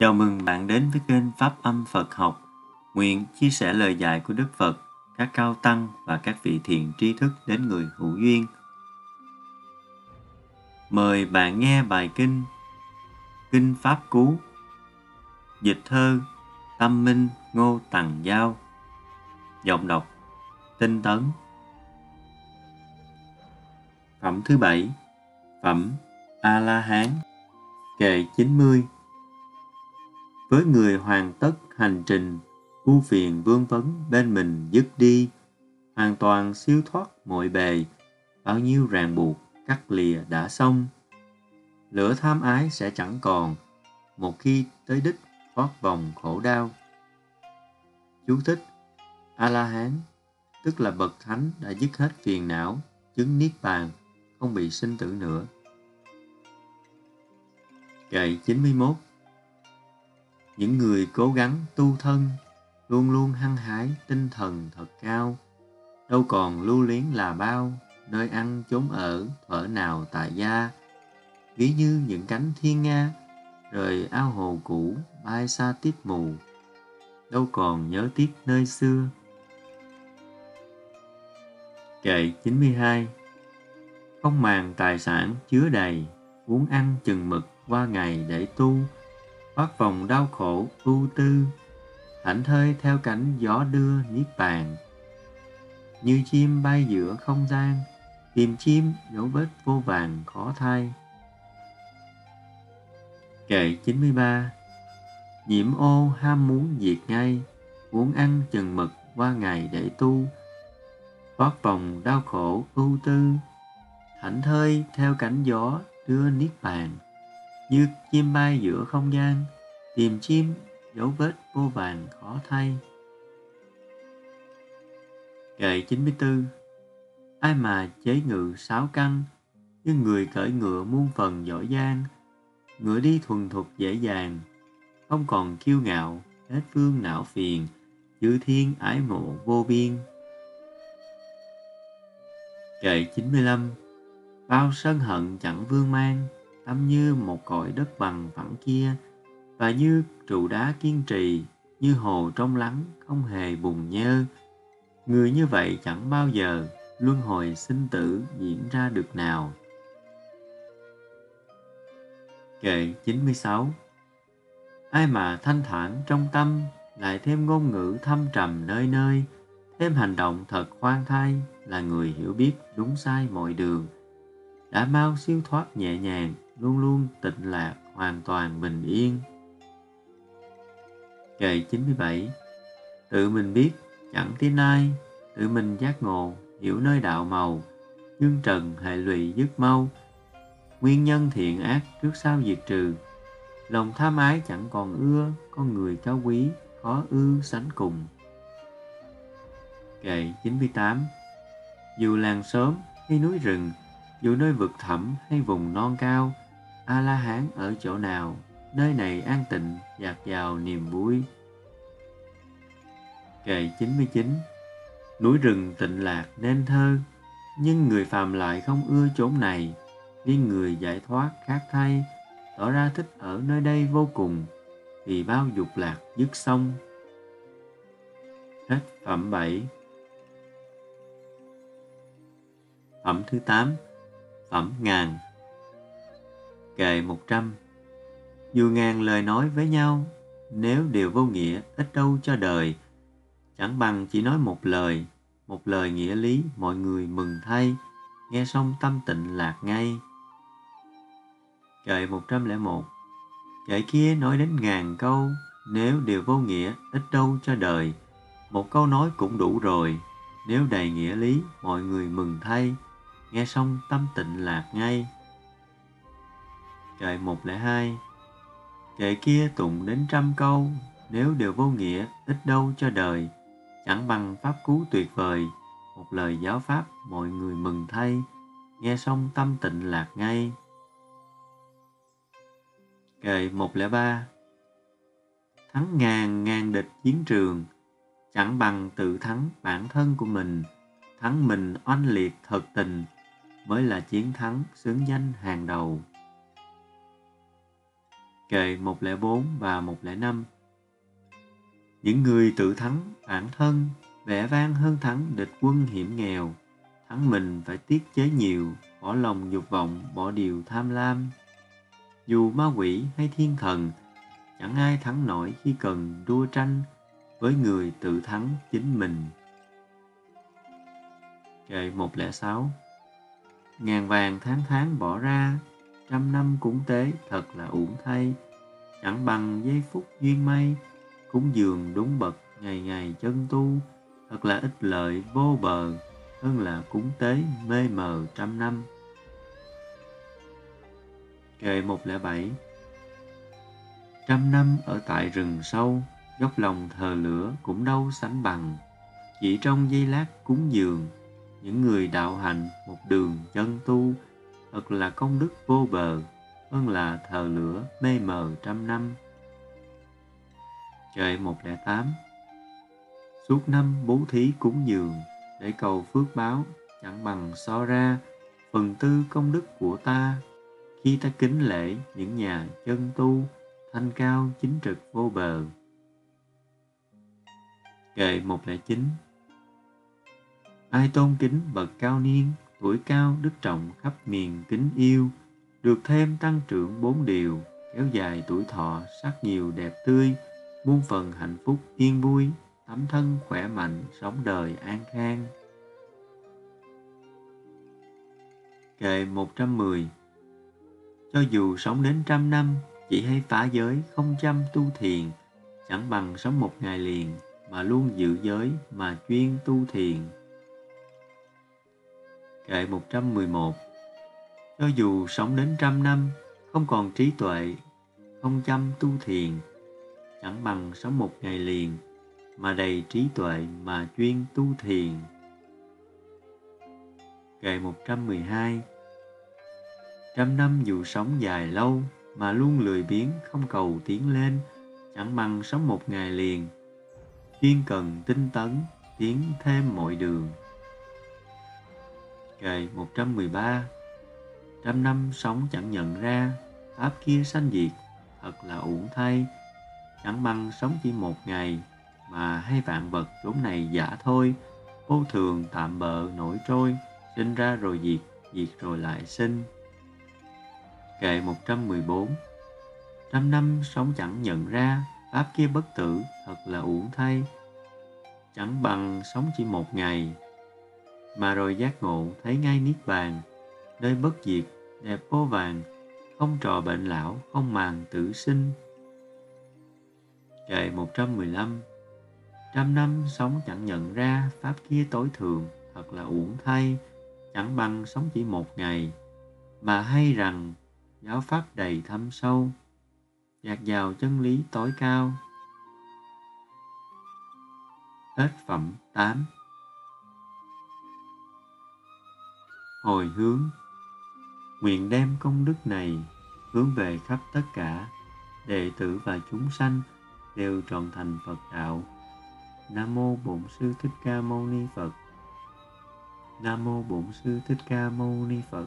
Chào mừng bạn đến với kênh Pháp âm Phật học. Nguyện chia sẻ lời dạy của Đức Phật, các cao tăng và các vị thiền tri thức đến người hữu duyên. Mời bạn nghe bài kinh Kinh Pháp Cú Dịch thơ Tâm Minh Ngô Tằng Giao Giọng đọc Tinh Tấn Phẩm thứ bảy Phẩm A-la-hán Kệ 90 với người hoàn tất hành trình u phiền vương vấn bên mình dứt đi, hoàn toàn siêu thoát mọi bề, bao nhiêu ràng buộc, cắt lìa đã xong. Lửa tham ái sẽ chẳng còn, một khi tới đích thoát vòng khổ đau. Chú thích a la hán tức là bậc thánh đã dứt hết phiền não, chứng niết bàn, không bị sinh tử nữa. Kệ 91 những người cố gắng tu thân luôn luôn hăng hái tinh thần thật cao. Đâu còn lưu luyến là bao nơi ăn chốn ở thuở nào tại gia. Ví như những cánh thiên nga rời ao hồ cũ bay xa tiếp mù. Đâu còn nhớ tiếc nơi xưa. Kệ 92 Không màng tài sản chứa đầy, muốn ăn chừng mực qua ngày để tu, thoát vòng đau khổ, ưu tư, thảnh thơi theo cảnh gió đưa niết bàn. Như chim bay giữa không gian, tìm chim dấu vết vô vàng khó thay. Kệ 93 nhiễm ô ham muốn diệt ngay, muốn ăn chừng mực qua ngày để tu. Thoát vòng đau khổ, ưu tư, thảnh thơi theo cảnh gió đưa niết bàn như chim bay giữa không gian, tìm chim dấu vết vô vàng khó thay. Kệ 94 ai mà chế ngự sáu căn như người cởi ngựa muôn phần giỏi giang. Ngựa đi thuần thục dễ dàng, không còn kiêu ngạo, hết phương não phiền chữ thiên ái mộ vô biên. Kệ 95 bao sân hận chẳng vương mang tâm như một cõi đất bằng phẳng kia, và như trụ đá kiên trì, như hồ trong lắng không hề bùng nhơ. Người như vậy chẳng bao giờ luân hồi sinh tử diễn ra được nào. Kệ 96 ai mà thanh thản trong tâm, lại thêm ngôn ngữ thâm trầm nơi nơi, thêm hành động thật khoan thai là người hiểu biết đúng sai mọi đường. Đã mau siêu thoát nhẹ nhàng luôn luôn tịnh lạc hoàn toàn bình yên. Kệ 97 Tự mình biết, chẳng tin ai, tự mình giác ngộ, hiểu nơi đạo màu, dương trần hệ lụy dứt mau, nguyên nhân thiện ác trước sau diệt trừ, lòng tham ái chẳng còn ưa, con người cao quý, khó ư sánh cùng. Kệ 98 Dù làng sớm hay núi rừng, dù nơi vực thẳm hay vùng non cao, A-la-hán ở chỗ nào? Nơi này an tịnh, dạt vào niềm vui. Kệ 99 Núi rừng tịnh lạc nên thơ, nhưng người phàm lại không ưa chốn này, vì người giải thoát khác thay, tỏ ra thích ở nơi đây vô cùng, vì bao dục lạc dứt xong. Hết phẩm 7 Phẩm thứ 8 Phẩm ngàn. Kệ 100 dù ngàn lời nói với nhau, nếu đều vô nghĩa, ít đâu cho đời. Chẳng bằng chỉ nói một lời, một lời nghĩa lý, mọi người mừng thay, nghe xong tâm tịnh lạc ngay. Kệ 101 Kệ kia nói đến ngàn câu, nếu đều vô nghĩa, ít đâu cho đời. Một câu nói cũng đủ rồi, nếu đầy nghĩa lý, mọi người mừng thay, nghe xong tâm tịnh lạc ngay. Kệ 102 Kệ kia tụng đến trăm câu, nếu đều vô nghĩa, ít đâu cho đời, chẳng bằng pháp cứu tuyệt vời, một lời giáo pháp mọi người mừng thay, nghe xong tâm tịnh lạc ngay. Kệ 103 Thắng ngàn ngàn địch chiến trường, chẳng bằng tự thắng bản thân của mình, thắng mình oanh liệt thật tình, mới là chiến thắng xứng danh hàng đầu. Kệ 104 và 105 Những người tự thắng bản thân, vẻ vang hơn thắng địch quân hiểm nghèo, thắng mình phải tiết chế nhiều, bỏ lòng dục vọng, bỏ điều tham lam. Dù ma quỷ hay thiên thần, chẳng ai thắng nổi khi cần đua tranh với người tự thắng chính mình. Kệ 106 Ngàn vàng tháng tháng bỏ ra, trăm năm cúng tế thật là uổng thay, chẳng bằng giây phút duyên may, cúng dường đúng bậc ngày ngày chân tu, thật là ích lợi vô bờ, hơn là cúng tế mê mờ trăm năm. Kệ 107 Trăm năm ở tại rừng sâu, góc lòng thờ lửa cũng đâu sánh bằng. Chỉ trong giây lát cúng dường, những người đạo hạnh một đường chân tu, thật là công đức vô bờ, hơn là thờ lửa mê mờ trăm năm. Kệ 108 Suốt năm bố thí cúng dường, để cầu phước báo, chẳng bằng so ra, phần tư công đức của ta, khi ta kính lễ những nhà chân tu, thanh cao chính trực vô bờ. Kệ 109 Ai tôn kính bậc cao niên, tuổi cao đức trọng khắp miền kính yêu, được thêm tăng trưởng bốn điều, kéo dài tuổi thọ, sắc nhiều đẹp tươi, muôn phần hạnh phúc yên vui, tấm thân khỏe mạnh, sống đời an khang. Kệ 110 Cho dù sống đến trăm năm, chỉ hay phá giới không chăm tu thiền, chẳng bằng sống một ngày liền, mà luôn giữ giới mà chuyên tu thiền. Kệ 111 Cho dù sống đến trăm năm, không còn trí tuệ, không chăm tu thiền, chẳng bằng sống một ngày liền, mà đầy trí tuệ mà chuyên tu thiền. Kệ 112 Trăm năm dù sống dài lâu, mà luôn lười biếng không cầu tiến lên, chẳng bằng sống một ngày liền, chuyên cần tinh tấn, tiến thêm mọi đường. Kệ 113 Trăm năm sống chẳng nhận ra, Pháp kia sanh diệt, thật là uổng thay, chẳng bằng sống chỉ một ngày, mà hai vạn vật chốn này giả thôi, vô thường tạm bợ nổi trôi, sinh ra rồi diệt, diệt rồi lại sinh. Kệ 114 Trăm năm sống chẳng nhận ra, Pháp kia bất tử, thật là uổng thay. Chẳng bằng sống chỉ một ngày, mà rồi giác ngộ thấy ngay Niết Bàn, nơi bất diệt, đẹp vô vàng, không trò bệnh lão, không màng tử sinh. Kệ 115 Trăm năm sống chẳng nhận ra Pháp kia tối thường thật là uổng thay, chẳng bằng sống chỉ một ngày, mà hay rằng giáo Pháp đầy thâm sâu, dạt vào chân lý tối cao. Hết phẩm 8 Hồi hướng Nguyện đem công đức này hướng về khắp tất cả đệ tử và chúng sanh đều trọn thành Phật đạo. Nam mô Bổn sư Thích Ca Mâu Ni Phật. Nam mô Bổn sư Thích Ca Mâu Ni Phật.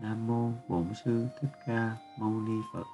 Nam mô Bổn sư Thích Ca Mâu Ni Phật.